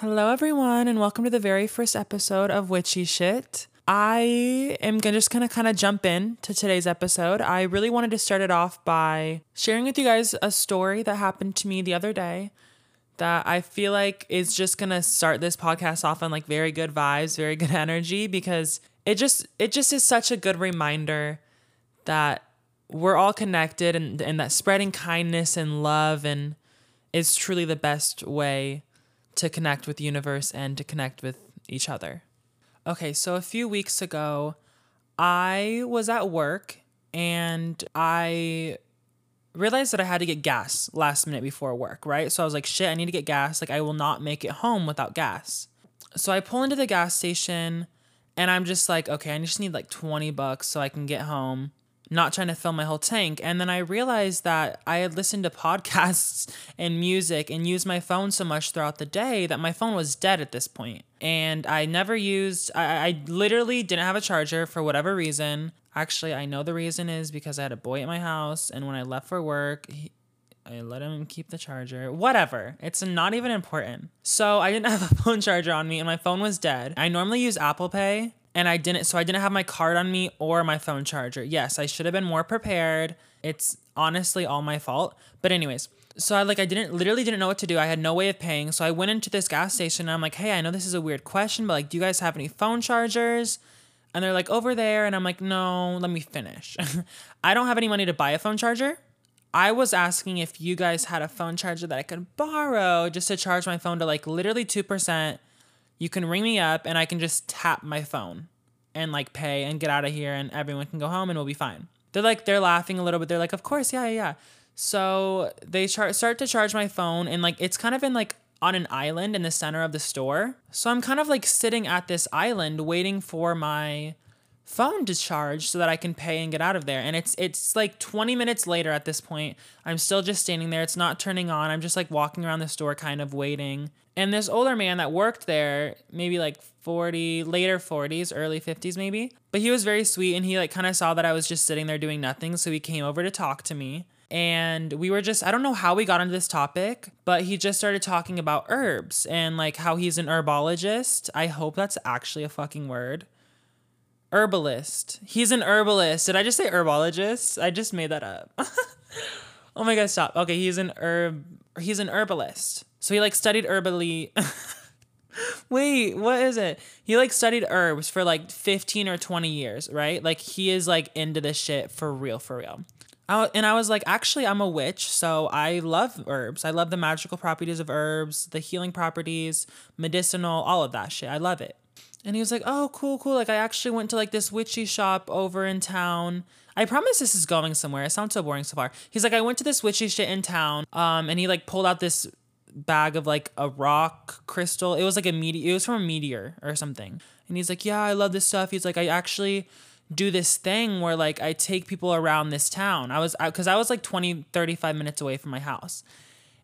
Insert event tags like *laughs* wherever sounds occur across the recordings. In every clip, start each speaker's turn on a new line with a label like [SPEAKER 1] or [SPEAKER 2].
[SPEAKER 1] Hello, everyone, and welcome to the very first episode of Witchy Shit. I am just gonna kind of jump in to today's episode. I really wanted to start it off by sharing with you guys a story that happened to me the other day that I feel like is just gonna start this podcast off on like very good vibes, very good *laughs* energy because it just it just is such a good reminder that we're all connected and, and that spreading kindness and love and is truly the best way to connect with the universe and to connect with each other. Okay, so a few weeks ago, I was at work and I realized that I had to get gas last minute before work, right? So I was like, shit, I need to get gas. Like, I will not make it home without gas. So I pull into the gas station and I'm just like, okay, I just need like 20 bucks so I can get home not trying to fill my whole tank. And then I realized that I had listened to *laughs* podcasts and music and used my phone so much throughout the day that my phone was dead at this point. And I never used, I, I literally didn't have a charger for whatever reason. Actually, I know the reason is because I had a boy at my house. And when I left for work, he, I let him keep the charger. Whatever. It's not even important. So I didn't *laughs* have a phone charger on me and my phone was dead. I normally use Apple Pay and I didn't so I didn't have my card on me or my phone charger. Yes, I should have been more prepared. It's honestly all my fault. But anyways, so I like I didn't literally didn't know what to do. I had no way of paying. So I went into this gas station and I'm like, "Hey, I know this is a weird question, but like do you guys have any phone chargers?" And they're like, "Over there." And I'm like, "No, let me finish." *laughs* I don't have any money to buy a phone charger. I was asking if you guys had a phone charger that I could borrow just to charge my phone to like literally 2% you can ring me up and I can just tap my phone and like pay and get out of here and everyone can go home and we'll be fine. They're like, they're laughing a little bit. They're like, of course, yeah, yeah, yeah. So they char- start to charge my phone and like it's kind of in like on an island in the center of the store. So I'm kind of like sitting at this island waiting for my phone to charge so that I can pay and get out of there. And it's it's like 20 minutes later at this point. I'm still just standing there. It's not turning on. I'm just like walking around the store kind of waiting. And this older man that worked there, maybe like 40, later 40s, early 50s maybe. But he was very sweet and he like kind of saw that I was just sitting there doing nothing, so he came over to talk to me. And we were just, I don't know how we got into this topic, but he just started talking about herbs and like how he's an herbologist. I hope that's actually a fucking word. Herbalist. He's an herbalist. Did I just say herbologist? I just made that up. *laughs* oh my god, stop. Okay, he's an herb he's an herbalist. So he like studied herbally *laughs* Wait, what is it? He like studied herbs for like 15 or 20 years, right? Like he is like into this shit for real, for real. I, and I was like, actually, I'm a witch, so I love herbs. I love the magical properties of herbs, the healing properties, medicinal, all of that shit. I love it. And he was like, oh, cool, cool. Like, I actually went to like this witchy shop over in town. I promise this is going somewhere. It sounds so boring so far. He's like, I went to this witchy shit in town. Um, and he like pulled out this bag of like a rock crystal. It was like a meteor. It was from a meteor or something. And he's like, yeah, I love this stuff. He's like, I actually do this thing where like I take people around this town. I was, cause I was like 20, 35 minutes away from my house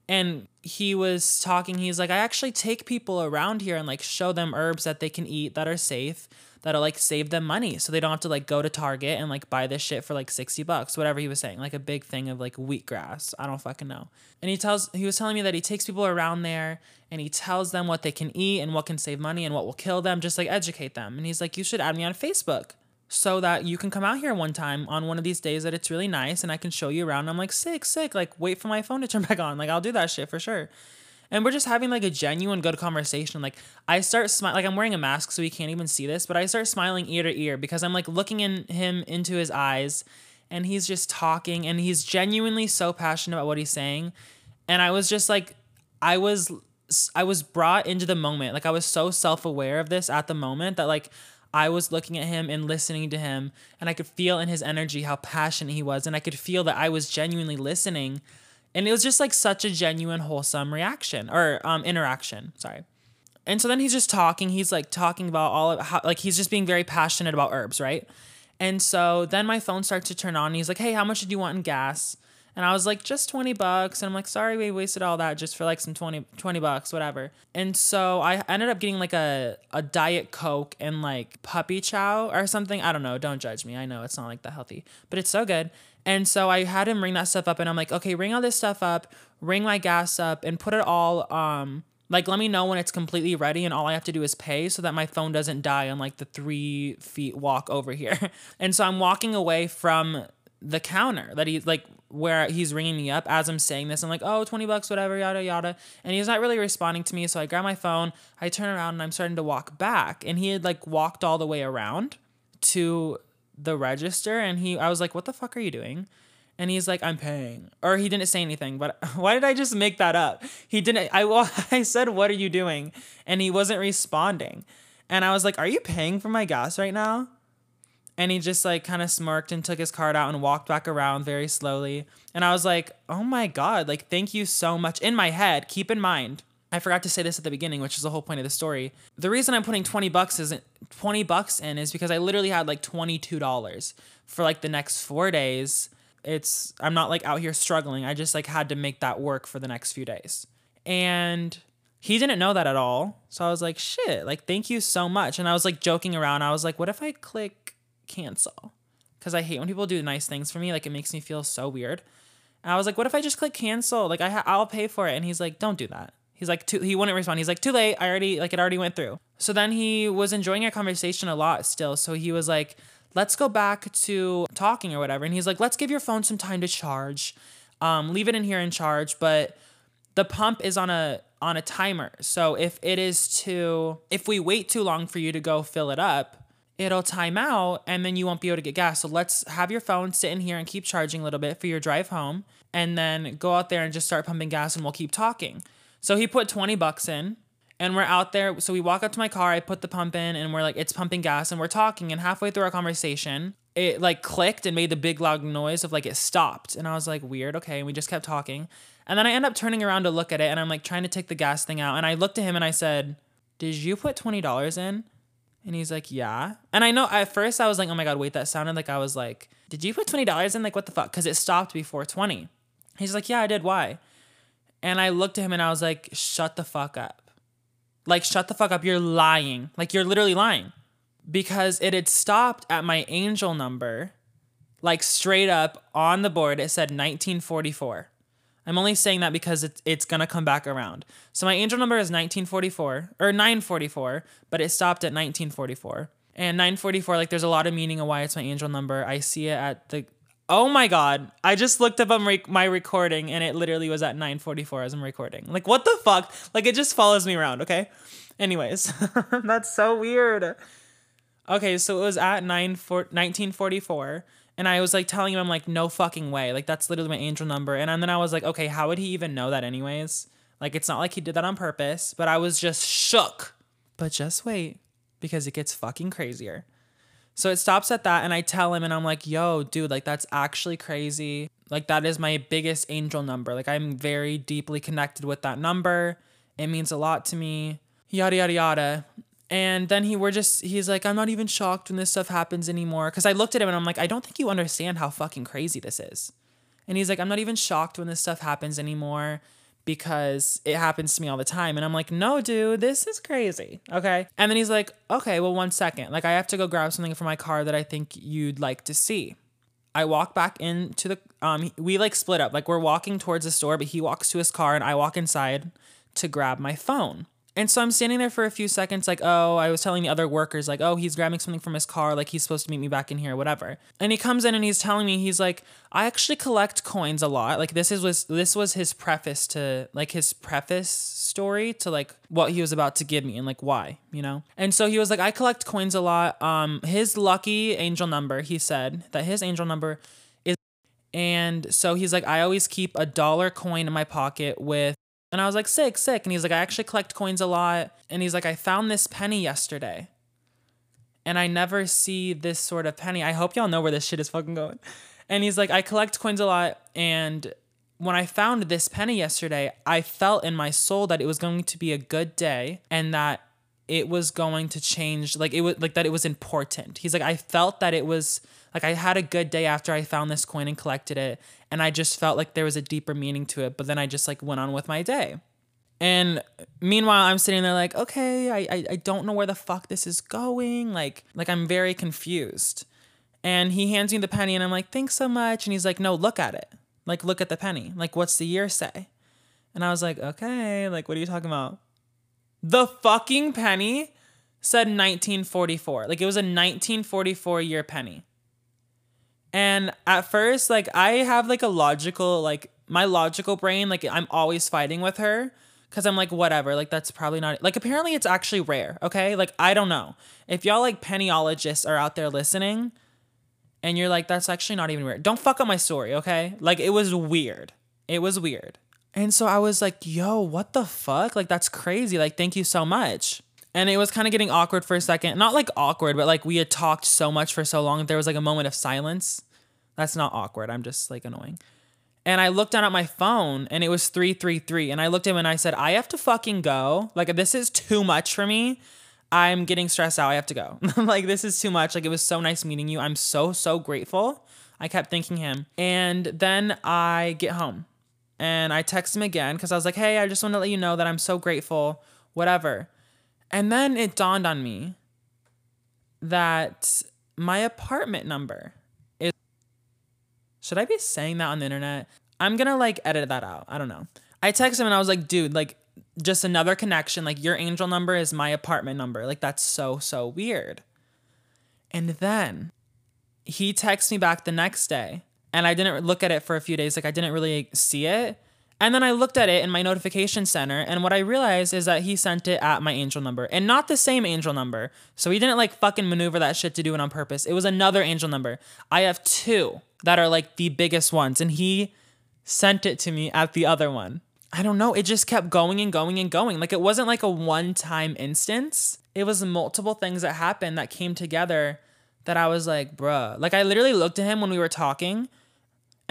[SPEAKER 1] and he was talking he's like i actually take people around here and like show them herbs that they can eat that are safe that'll like save them money so they don't have to like go to target and like buy this shit for like 60 bucks whatever he was saying like a big thing of like wheatgrass i don't fucking know. And he tells he was telling me that he takes people around there and he tells them what they can eat and what can save money and what will kill them just like educate them. And he's like you should add me on facebook so that you can come out here one time on one of these days that it's really nice and I can show you around. I'm like, sick, sick. Like, wait for my phone to *laughs* turn back on. Like, I'll do that shit for sure. And we're just having like a genuine good conversation. Like, I start smiling, like, I'm wearing a mask so he can't even see this, but I start smiling ear to ear because I'm like looking in him into his eyes and he's just talking and he's genuinely so passionate about what he's saying. And I was just like, I was. I was brought into the moment. Like I was so self-aware of this at the moment that like I was looking at him and listening to him, and I could feel in his energy how passionate he was, and I could feel that I was genuinely listening. And it was just like such a genuine, wholesome reaction or um, interaction. Sorry. And so then he's just talking. He's like talking about all of how, like, he's just being very passionate about herbs, right? And so then my phone starts to turn on. And he's like, hey, how much did you want in gas? And I was like, just 20 bucks. And I'm like, sorry, we wasted all that just for like some 20, 20 bucks, whatever. And so I ended up getting like a, a Diet Coke and like puppy chow or something. I don't know. Don't judge me. I know it's not like that healthy, but it's so good. And so I had him ring that stuff up and I'm like, okay, ring all this stuff up, ring my gas up and put it all, um, Like, let me know when it's completely ready, and all I have to do is pay so that my phone doesn't die on like the three feet walk over here. *laughs* and so I'm walking away from the counter that he's like where he's ringing me up as I'm saying this. I'm like, oh, 20 bucks, whatever, yada, yada. And he's not really responding to me. So I grab my phone, I turn around, and I'm starting to walk back. And he had like walked all the way around to the register. And he, I was like, what the fuck are you doing? And he's like, I'm paying. Or he didn't say anything, but *laughs* why did I just make that up? He didn't, I, *laughs* I said, what are you doing? And he wasn't responding. And I was like, are you paying for my gas right now? And he just like kind of smirked and took his card out and walked back around very slowly. And I was like, "Oh my god, like thank you so much." In my head, keep in mind, I forgot to say this at the beginning, which is the whole point of the story. The reason I'm putting 20 bucks isn't 20 bucks in is because I literally had like $22 for like the next 4 days. It's I'm not like out here struggling. I just like had to make that work for the next few days. And he didn't know that at all. So I was like, "Shit, like thank you so much." And I was like joking around. I was like, "What if I click cancel because I hate when people do nice things for me. Like it makes me feel so weird. And I was like, what if I just click cancel? Like I ha- I'll pay for it. And he's like, don't do that. He's like, too, he wouldn't respond. He's like, too late. I already like it already went through. So then he was enjoying our conversation a lot still. So he was like, let's go back to talking or whatever. And he's like, let's give your phone some time to charge. Um, leave it in here and charge. But the pump is on a on a timer. So if it is to if we wait too long for you to go fill it up, it'll time out and then you won't be able to get gas. So let's have your phone sit in here and keep charging a little bit for your drive home and then go out there and just start pumping gas and we'll keep talking. So he put 20 bucks in and we're out there. So we walk up to my car, I put the pump in and we're like, it's pumping gas and we're talking. And halfway through our conversation, it like clicked and made the big loud noise of like it stopped. And I was like, weird, okay. And we just kept talking. And then I end up turning around to look at it and I'm like trying to take the gas thing out. And I looked at him and I said, Did you put $20 in? And he's like, yeah. And I know at first I was like, oh my God, wait, that sounded like I was like, did you put $20 in? Like, what the fuck? Because it stopped before 20. He's like, yeah, I did. Why? And I looked at him and I was like, shut the fuck up. Like, shut the fuck up. You're lying. Like, you're literally lying. Because it had stopped at my angel number, like straight up on the board. It said 1944. I'm only saying that because it's it's gonna come back around. So my angel number is 1944 or 944, but it stopped at 1944. And 944, like there's a lot of meaning of why it's my angel number. I see it at the Oh my god! I just looked up um, on my recording and it literally was at 9:44 as I'm recording. Like what the fuck? Like it just follows me around. Okay. Anyways, *laughs* that's so weird. Okay, so it was at 9 1944 and I was like telling him, I'm like, no fucking way. Like, that's literally my angel number. And then I was like, okay, how would he even know that, anyways? Like, it's not like he did that on purpose, but I was just shook. But just wait, because it gets fucking crazier. So it stops at that, and I tell him, and I'm like, yo, dude, like, that's actually crazy. Like, that is my biggest angel number. Like, I'm very deeply connected with that number. It means a lot to me. Yada, yada, yada. And then he were just he's like, I'm not even shocked when this stuff happens anymore. Cause I looked at him and I'm like, I don't think you understand how fucking crazy this is. And he's like, I'm not even shocked when this stuff happens anymore because it happens to me all the time. And I'm like, no, dude, this is crazy. Okay. And then he's like, okay, well, one second. Like, I have to go grab something from my car that I think you'd like to see. I walk back into the, um, we like split up. Like, we're walking towards the store, but he walks to his car and I walk inside to grab my phone. And so I'm standing there for a few seconds, like, oh, I was telling the other workers, like, oh, he's grabbing something from his car, like he's supposed to meet me back in here, whatever. And he comes in and he's telling me, he's like, I actually collect coins a lot. Like this is was this was his preface to like his preface story to like what he was about to give me and like why, you know? And so he was like, I collect coins a lot. Um, his lucky angel number, he said that his angel number is and so he's like, I always keep a dollar coin in my pocket with and I was like, sick, sick. And he's like, I actually collect coins a lot. And he's like, I found this penny yesterday. And I never see this sort of penny. I hope y'all know where this shit is fucking going. And he's like, I collect coins a lot. And when I found this penny yesterday, I felt in my soul that it was going to be a good day and that it was going to change. Like it was like that it was important. He's like, I felt that it was like I had a good day after I found this coin and collected it, and I just felt like there was a deeper meaning to it. But then I just like went on with my day. And meanwhile, I'm sitting there like, okay, I, I, I don't know where the fuck this is going. Like, like I'm very confused. And he hands me the penny, and I'm like, thanks so much. And he's like, no, look at it. Like, look at the penny. Like, what's the year say? And I was like, okay, like, what are you talking about? The fucking penny said 1944. Like it was a 1944 year penny. And at first, like I have like a logical, like my logical brain, like I'm always fighting with her because I'm like, whatever, like that's probably not like apparently it's actually rare, okay? Like I don't know. If y'all like pennyologists are out there listening and you're like, that's actually not even weird, don't fuck up my story, okay? Like it was weird. It was weird. And so I was like, yo, what the fuck? Like that's crazy. Like, thank you so much. And it was kind of getting awkward for a second. Not like awkward, but like we had talked so much for so long. There was like a moment of silence. That's not awkward. I'm just like annoying. And I looked down at my phone and it was 333. And I looked at him and I said, I have to fucking go. Like, this is too much for me. I'm getting stressed out. I have to go. *laughs* like, this is too much. Like, it was so nice meeting you. I'm so, so grateful. I kept thanking him. And then I get home and I text him again because I was like, hey, I just want to let you know that I'm so grateful, whatever. And then it dawned on me that my apartment number is. Should I be saying that on the internet? I'm gonna like edit that out. I don't know. I texted him and I was like, dude, like, just another connection. Like, your angel number is my apartment number. Like, that's so, so weird. And then he texts me back the next day and I didn't look at it for a few days. Like, I didn't really see it. And then I looked at it in my notification center, and what I realized is that he sent it at my angel number and not the same angel number. So he didn't like fucking maneuver that shit to do it on purpose. It was another angel number. I have two that are like the biggest ones, and he sent it to me at the other one. I don't know. It just kept going and going and going. Like it wasn't like a one time instance, it was multiple things that happened that came together that I was like, bruh. Like I literally looked at him when we were talking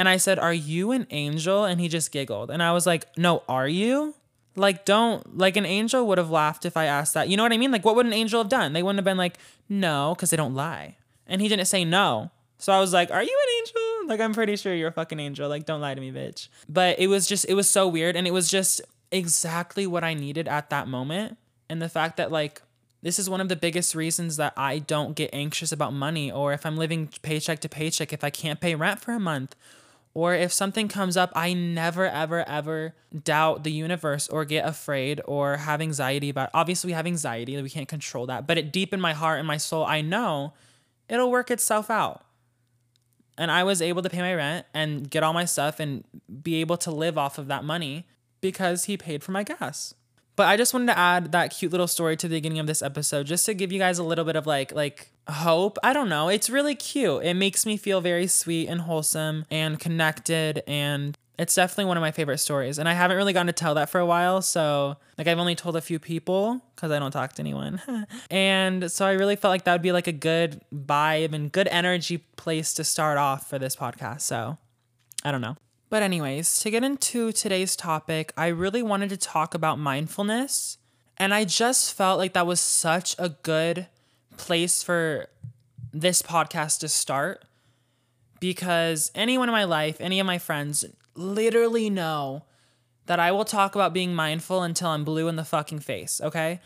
[SPEAKER 1] and I said, Are you an angel? And he just giggled. And I was like, No, are you? Like, don't, like, an angel would have laughed if I asked that. You know what I mean? Like, what would an angel have done? They wouldn't have been like, No, because they don't lie. And he didn't say no. So I was like, Are you an angel? Like, I'm pretty sure you're a fucking angel. Like, don't lie to me, bitch. But it was just, it was so weird. And it was just exactly what I needed at that moment. And the fact that, like, this is one of the biggest reasons that I don't get anxious about money or if I'm living paycheck to paycheck, if I can't pay rent for a month or if something comes up, I never, ever, ever doubt the universe or get afraid or have anxiety about. It. Obviously, we have anxiety; we can't control that. But it deep in my heart and my soul, I know it'll work itself out. And I was able to pay my rent and get all my stuff and be able to live off of that money because he paid for my gas. But I just wanted to add that cute little story to the beginning of this episode just to give you guys a little bit of like like hope. I don't know. It's really cute. It makes me feel very sweet and wholesome and connected and it's definitely one of my favorite stories. And I haven't really gotten to tell that for a while. So, like, I've only told a few people because I don't talk to anyone. *laughs* and so I really felt like that would be like a good vibe and good energy place to start off for this podcast. So, I don't know. But, anyways, to get into today's topic, I really wanted to talk about mindfulness. And I just felt like that was such a good place for this podcast to start because anyone in my life, any of my friends, literally know that I will talk about being mindful until I'm blue in the fucking face, okay?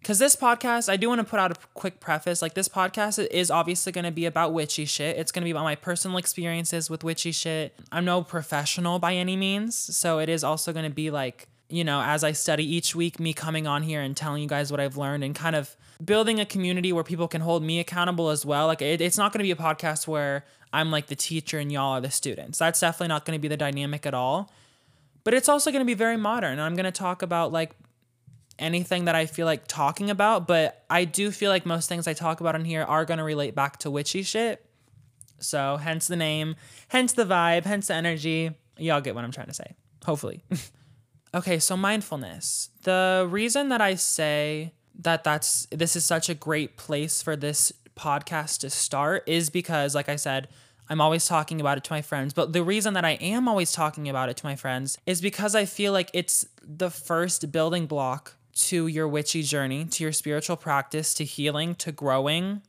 [SPEAKER 1] Because this podcast, I do want to put out a quick preface. Like, this podcast is obviously going to be about witchy shit. It's going to be about my personal experiences with witchy shit. I'm no professional by any means. So, it is also going to be like, you know, as I study each week, me coming on here and telling you guys what I've learned and kind of building a community where people can hold me accountable as well. Like, it, it's not going to be a podcast where I'm like the teacher and y'all are the students. That's definitely not going to be the dynamic at all. But it's also going to be very modern. I'm going to talk about like anything that I feel like talking about. But I do feel like most things I talk about in here are going to relate back to witchy shit. So, hence the name, hence the vibe, hence the energy. Y'all get what I'm trying to say, hopefully. *laughs* okay, so mindfulness. The reason that I say that that's this is such a great place for this podcast to start is because, like I said, I'm always talking about it to my friends. But the reason that I am always talking about it to my friends is because I feel like it's the first building block to your witchy journey, to your spiritual practice, to healing, to growing,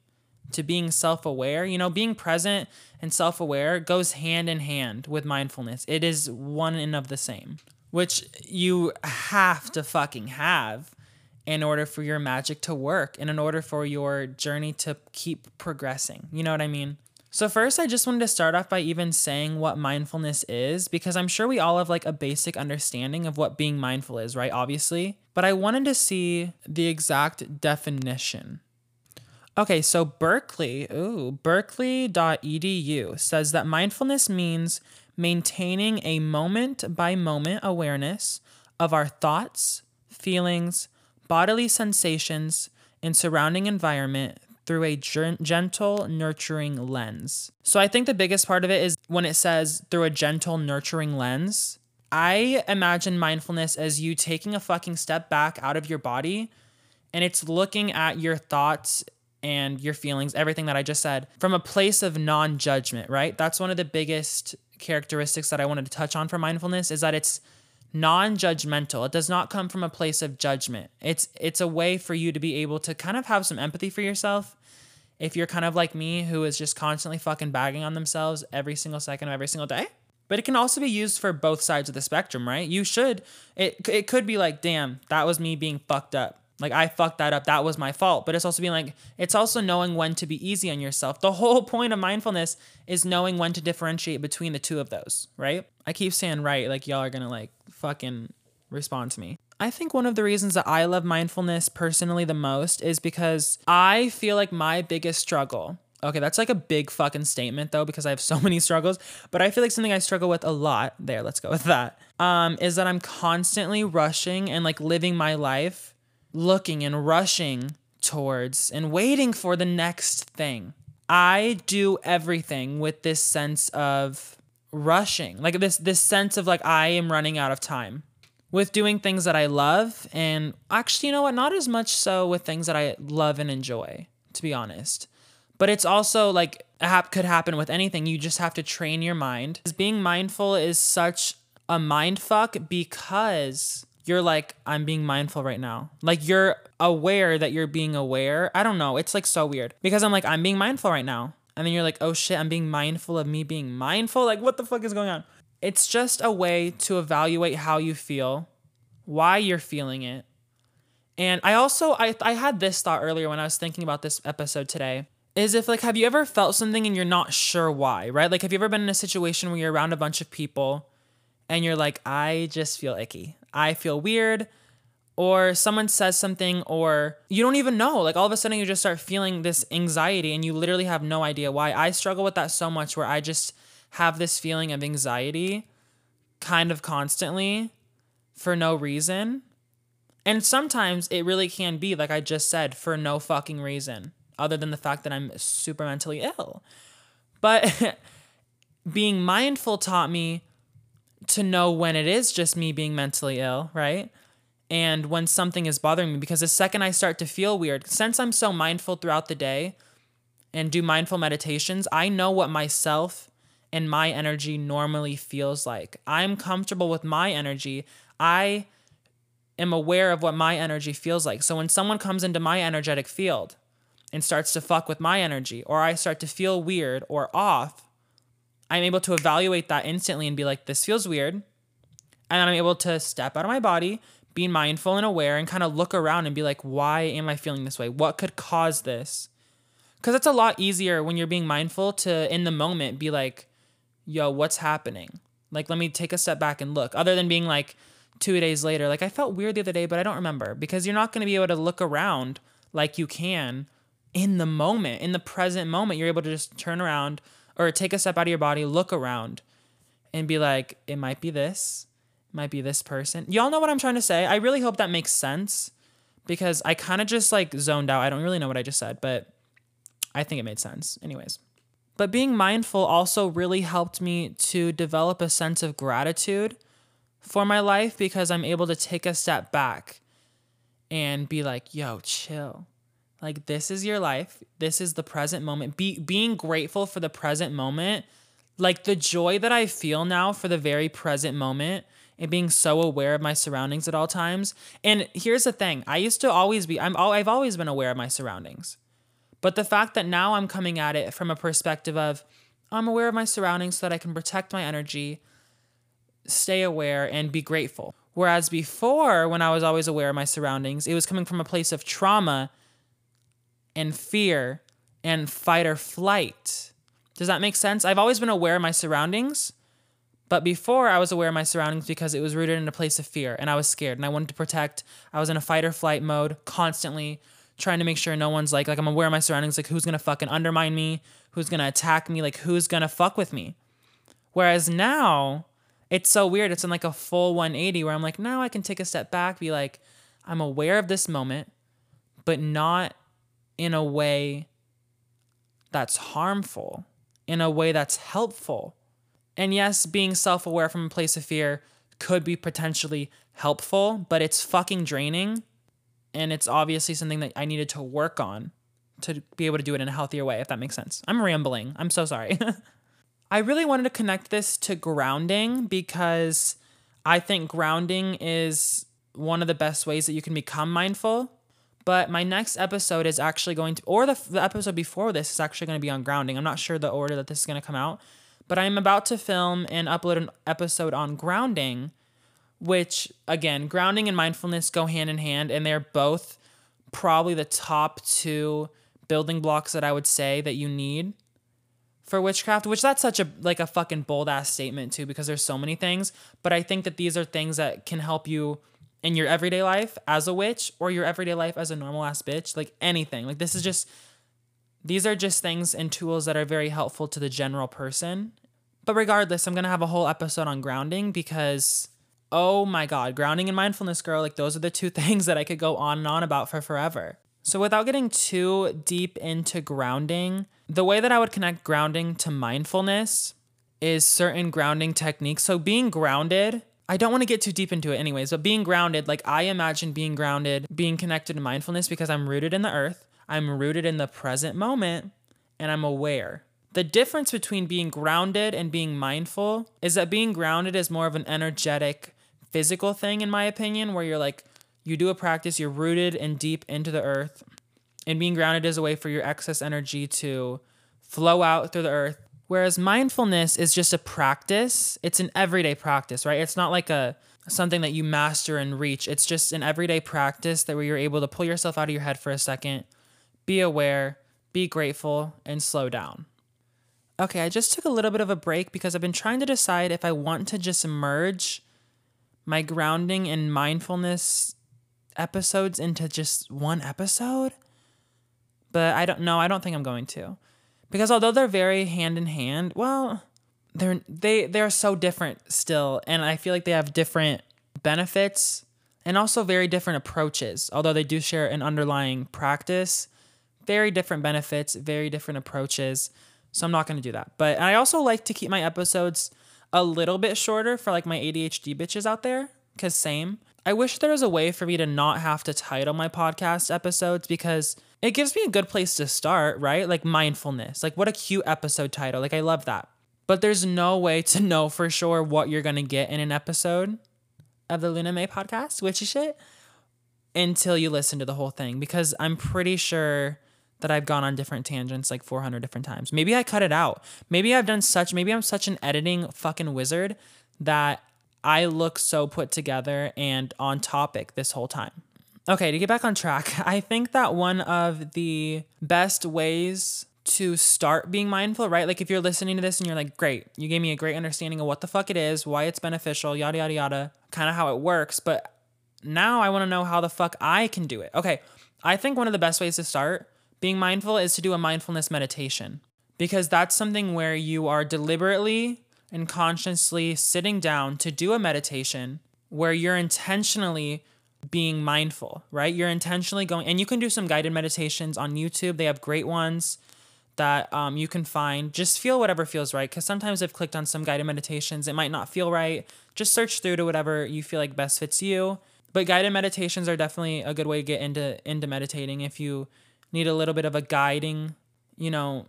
[SPEAKER 1] to being self aware. You know, being present and self aware goes hand in hand with mindfulness, it is one and of the same, which you have to fucking have in order for your magic to work and in order for your journey to keep progressing. You know what I mean? So, first, I just wanted to start off by even saying what mindfulness is, because I'm sure we all have like a basic understanding of what being mindful is, right? Obviously. But I wanted to see the exact definition. Okay, so Berkeley, ooh, berkeley.edu says that mindfulness means maintaining a moment by moment awareness of our thoughts, feelings, bodily sensations, and surrounding environment through a gentle, nurturing lens. So I think the biggest part of it is when it says through a gentle, nurturing lens. I imagine mindfulness as you taking a fucking step back out of your body and it's looking at your thoughts and your feelings, everything that I just said, from a place of non judgment, right? That's one of the biggest characteristics that I wanted to touch on for mindfulness is that it's non-judgmental. It does not come from a place of judgment. It's it's a way for you to be able to kind of have some empathy for yourself if you're kind of like me who is just constantly fucking bagging on themselves every single second of every single day. But it can also be used for both sides of the spectrum, right? You should it it could be like, damn, that was me being fucked up. Like I fucked that up. That was my fault. But it's also being like it's also knowing when to be easy on yourself. The *laughs* whole point of mindfulness is knowing when to differentiate between the two of those, right? I keep saying right, like y'all are going to like fucking respond to me. I think one of the reasons that I love mindfulness personally the most is because I feel like my biggest struggle. Okay, that's like a big fucking statement though, because I have so *laughs* many struggles. But I feel like something I struggle with a lot. There, let's go with that. Um, is that I'm constantly rushing and like living my life, looking and rushing towards and waiting for the next thing. I do everything with this sense of rushing, like this this sense of like I am running out of time with doing things that I love. And actually, you know what? Not as much so with things that I love and enjoy, to be honest. But it's also like it could happen with anything. You just have to train your mind. Being mindful is such a mind fuck because you're like, I'm being mindful right now. Like you're aware that you're being aware. I don't know. It's like so weird because I'm like, I'm being mindful right now. And then you're like, oh shit, I'm being mindful of me being mindful. Like, what the fuck is going on? It's just a way to evaluate how you feel, why you're feeling it. And I also I I had this thought earlier when I was thinking about this episode today. Is if like have you ever felt something and you're not sure why, right? Like have you ever been in a situation where you're around a bunch of people and you're like, I just feel icky. I feel weird or someone says something or you don't even know like all of a sudden you just start feeling this anxiety and you literally have no idea why i struggle with that so much where i just have this feeling of anxiety kind of constantly for no reason. And sometimes it really can be, like I just said, for no fucking reason other than the fact that I'm super mentally ill. But *laughs* being mindful taught me to know when it is just me being mentally ill, right? And when something is bothering me, because the second I start to feel weird, since I'm so mindful throughout the day and do mindful meditations, I know what myself and my energy normally feels like. I'm comfortable with my energy. I am aware of what my energy feels like. So when someone comes into my energetic field and starts to fuck with my energy, or I start to feel weird or off, I'm able to evaluate that instantly and be like, this feels weird. And I'm able to step out of my body, be mindful and aware, and kind of look around and be like, why am I feeling this way? What could cause this? Because it's a lot easier when you're being mindful to, in the moment, be like, yo, what's happening? Like, let me take a step back and look. Other than being like two days later, like, I felt weird the other day, but I don't remember because you're not going to be able to look around like you can in the moment, in the present moment. You're able to just turn around or take a step out of your body, look around, and be like, it might be this, might be this person. Y'all know what I'm trying to say? I really hope that makes sense because I kind of just like zoned out. I don't really know what I just said, but I think it made sense. Anyways. But being mindful also really helped me to develop a sense of gratitude for my life because I'm able to take a step back and be like, yo, chill. Like this is your life. This is the present moment. Be being grateful for the present moment. Like the joy that I feel now for the very present moment and being so aware of my surroundings at all times. And here's the thing. I used to always be I'm I've always been aware of my surroundings. But the fact that now I'm coming at it from a perspective of I'm aware of my surroundings so that I can protect my energy, stay aware, and be grateful. Whereas before, when I was always aware of my surroundings, it was coming from a place of trauma and fear and fight or flight. Does that make sense? I've always been aware of my surroundings, but before I was aware of my surroundings because it was rooted in a place of fear and I was scared and I wanted to protect. I was in a fight or flight mode constantly trying to make sure no one's like like I'm aware of my surroundings, like who's gonna fucking undermine me, who's gonna attack me, like who's gonna fuck with me. Whereas now it's so weird. It's in like a full 180 where I'm like, now I can take a step back, be like, I'm aware of this moment, but not in a way that's harmful, in a way that's helpful. And yes, being self aware from a place of fear could be potentially helpful, but it's fucking draining. And it's obviously something that I needed to work on to be able to do it in a healthier way, if that makes sense. I'm rambling. I'm so sorry. *laughs* I really wanted to connect this to grounding because I think grounding is one of the best ways that you can become mindful. But my next episode is actually going to, or the, the episode before this is actually going to be on grounding. I'm not sure the order that this is going to come out, but I'm about to film and upload an episode on grounding, which, again, grounding and mindfulness go hand in hand, and they're both probably the top two building blocks that I would say that you need for witchcraft, which that's such a like a fucking bold ass statement too, because there's so many things. But I think that these are things that can help you in your everyday life as a witch or your everyday life as a normal ass bitch, like anything. Like this is just these are just things and tools that are very helpful to the general person. But regardless, I'm gonna have a whole episode on grounding because oh my god, grounding and mindfulness, girl, like those are the two *laughs* things that I could go on and on about for forever. So without getting too deep into grounding, the way that I would connect grounding to mindfulness is certain grounding techniques. So being grounded, I don't want to get too deep into it anyways, but being grounded, like I imagine being grounded, being connected to mindfulness because I'm rooted in the earth, I'm rooted in the present moment, and I'm aware. The difference between being grounded and being mindful is that being grounded is more of an energetic, physical thing, in my opinion, where you're like, you do a practice, you're rooted and deep into the earth, and being grounded is a way for your excess energy to flow out through the earth. Whereas mindfulness is just a practice. It's an everyday practice, right? It's not like a something that you master and reach. It's just an everyday practice that where you're able to pull yourself out of your head for a second, be aware, be grateful, and slow down. Okay, I just took a little bit of a break because I've been trying to decide if I want to just merge my grounding and mindfulness episodes into just one episode but I don't know. I don't think I'm going to, because although they're very hand in hand, well, they're they they're so different still, and I feel like they have different benefits and also very different approaches. Although they do share an underlying practice, very different benefits, very different approaches. So I'm not going to do that. But I also like to keep my episodes a little bit shorter for like my ADHD bitches out there, because same. I wish there was a way for me to not have to title my podcast episodes because it gives me a good place to start, right? Like mindfulness. Like what a cute episode title. Like I love that. But there's no way to know for sure what you're going to get in an episode of the Luna May podcast, witchy shit, until you listen to the whole thing because I'm pretty sure that I've gone on different tangents like 400 different times. Maybe I cut it out. Maybe I've done such, maybe I'm such an editing fucking wizard that I look so put together and on topic this whole time. Okay, to get back on track, *laughs* I think that one of the best ways to start being mindful, right? Like if you're listening to this and you're like, great, you gave me a great understanding of what the fuck it is, why it's beneficial, yada, yada, yada, kind of how it works. But now I want to know how the fuck I can do it. Okay, I think one of the best ways to start being mindful is to do a mindfulness meditation because that's something where you are deliberately and consciously sitting down to do a meditation where you're intentionally being mindful, right? You're intentionally going, and you can do some guided meditations on YouTube. They have great ones that um, you can find. Just feel whatever feels right. Because sometimes I've clicked on some guided meditations, it might not feel right. Just search through to whatever you feel like best fits you. But guided meditations are definitely a good way to get into into meditating if you need a little bit of a guiding, you know,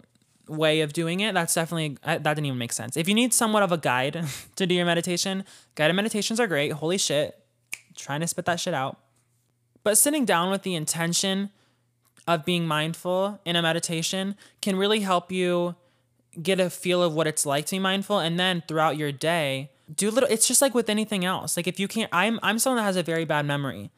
[SPEAKER 1] way of doing it, that's definitely uh, that didn't even make sense. If you need somewhat of a guide *laughs* to do your meditation, guided meditations are great. Holy shit, trying to spit that shit out. But sitting down with the intention of being mindful in a meditation can really help you get a feel of what it's like to be mindful and then throughout your day do little it's just like with anything else like if you can't i'm i'm someone that has a very bad memory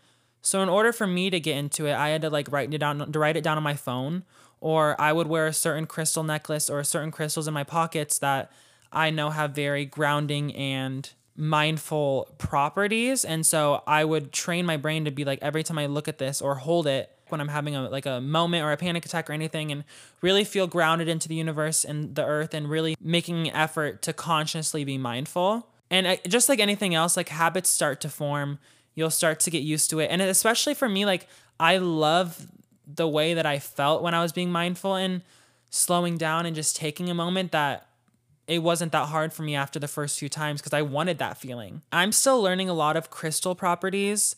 [SPEAKER 1] So in order for me to get into it, I had to like write it down to write it down on my phone or I would wear a certain crystal necklace or certain crystals in my pockets that I know have very grounding and mindful properties and so I would train my brain to be like every time I look at this or hold it when I'm having a like a moment or a panic attack or anything and really feel grounded into the universe and the earth and really making an effort to consciously be mindful. And I, just like anything else like habits start to form, you'll start to get used to it. And especially for me like I love the way that I felt when I was being mindful and slowing down and just taking a moment that it wasn't that hard for me after the first few times because I wanted that feeling. I'm still learning a lot of crystal properties.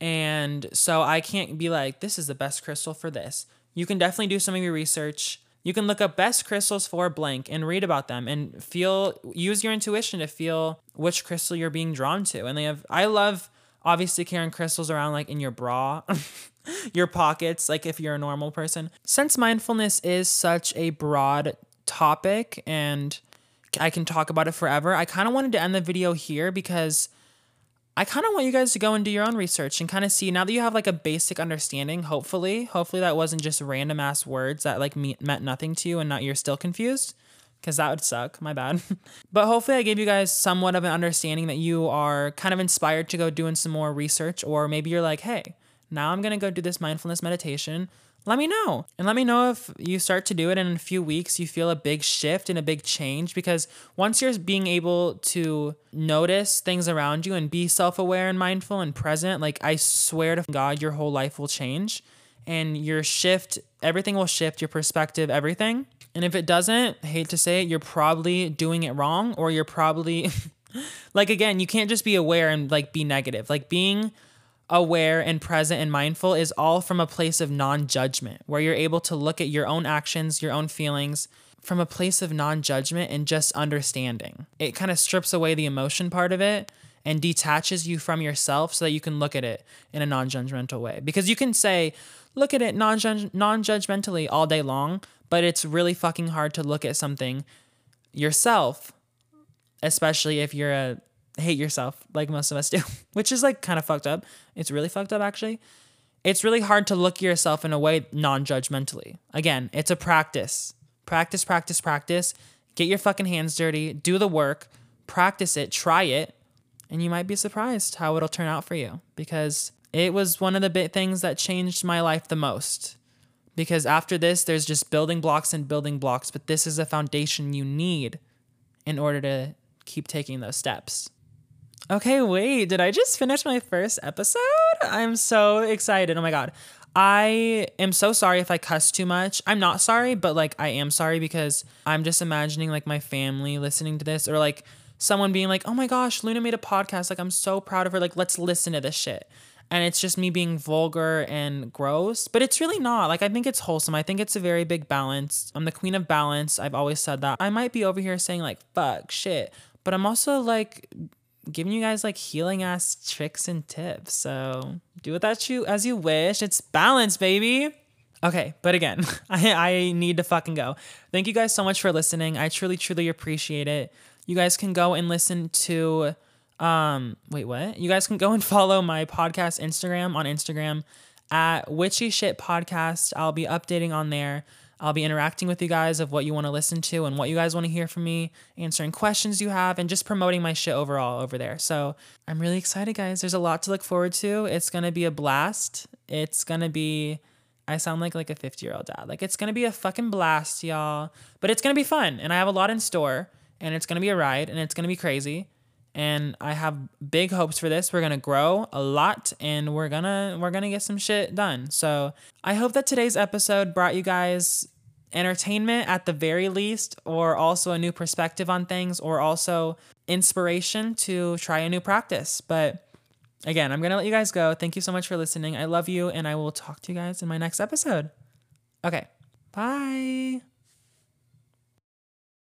[SPEAKER 1] And so I can't be like, this is the best crystal for this. You can definitely do some of your research. You can look up best crystals for blank and read about them and feel, use your intuition to feel which crystal you're being drawn to. And they have, I love obviously carrying crystals around like in your bra, *laughs* your pockets, like if you're a normal person. Since mindfulness is such a broad topic and I can talk about it forever. I kind of wanted to end the video here because I kind of want you guys to go and do your own research and kind of see now that you have like a basic understanding, hopefully, hopefully that wasn't just random ass words that like me- meant nothing to you and not you're still confused because that would suck. My bad. *laughs* but hopefully, I gave you guys somewhat of an understanding that you are kind of inspired to go doing some more research, or maybe you're like, hey, now I'm going to go do this mindfulness meditation let me know. And let me know if you start to do it and in a few weeks you feel a big shift and a big change because once you're being able to notice things around you and be self aware and mindful and present, like I swear to God, your whole life will change and your shift, everything will shift, your perspective, everything. And if it doesn't, hate to say it, you're probably doing it wrong or you're probably. *laughs* like again, you can't just be aware and like be negative. Like being aware and present and mindful is all from a place of non judgment, where you're able to look at your own actions, your own feelings from a place of non judgment and just understanding. It kind of strips away the emotion part of it and detaches you from yourself so that you can look at it in a non judgmental way. Because you can say, look at it non judgmentally all day long, but it's really fucking hard to look at something yourself, especially if you're a hate yourself like most of us do, *laughs* which is like kind of fucked up. It's really fucked up actually. It's really hard to look at yourself in a way non-judgmentally. Again, it's a practice. Practice, practice, practice. Get your fucking hands dirty, do the work, practice it, try it, and you might be surprised how it'll turn out for you because it was one of the big things that changed my life the most. Because after this, there's just building blocks and building blocks, but this is a foundation you need in order to keep taking those steps. Okay, wait, did I just finish my first episode? I'm so excited. Oh my God. I am so sorry if I cuss too much. I'm not sorry, but like I am sorry because I'm just imagining like my family listening to this or like someone being like, oh my gosh, Luna made a podcast. Like I'm so proud of her. Like let's listen to this shit. And it's just me being vulgar and gross, but it's really not. Like I think it's wholesome. I think it's a very big balance. I'm the queen of balance. I've always said that. I might be over here saying like fuck shit, but I'm also like giving you guys like healing ass tricks and tips. So do with that you as you wish. It's balance, baby. Okay, but again, *laughs* I, I need to fucking go. Thank you guys so much for listening. I truly, truly appreciate it. You guys can go and listen to um wait, what? You guys can go and *laughs* follow my podcast Instagram on Instagram at Witchy Shit Podcast. I'll be updating on there. I'll be interacting with you guys of what you want to listen to and what you guys want to hear from me, answering questions you have, and just promoting my shit overall over there. So I'm really excited, guys. There's a lot to look forward to. It's gonna be a blast. It's gonna be I sound like like a 50 year old dad. Like it's gonna be a fucking blast, y'all. But it's gonna be fun, and I have a lot in store, and it's gonna be a ride, and it's gonna be crazy. And I have big hopes for this. We're gonna grow a lot, and we're gonna we're gonna get some shit done. So I hope that today's episode brought you guys entertainment at the very least, or also a new perspective on things, or also inspiration to try a new practice. But again, I'm to let you guys go. Thank you so much for listening. I love you, and I will talk to you guys in my next episode. Okay, bye.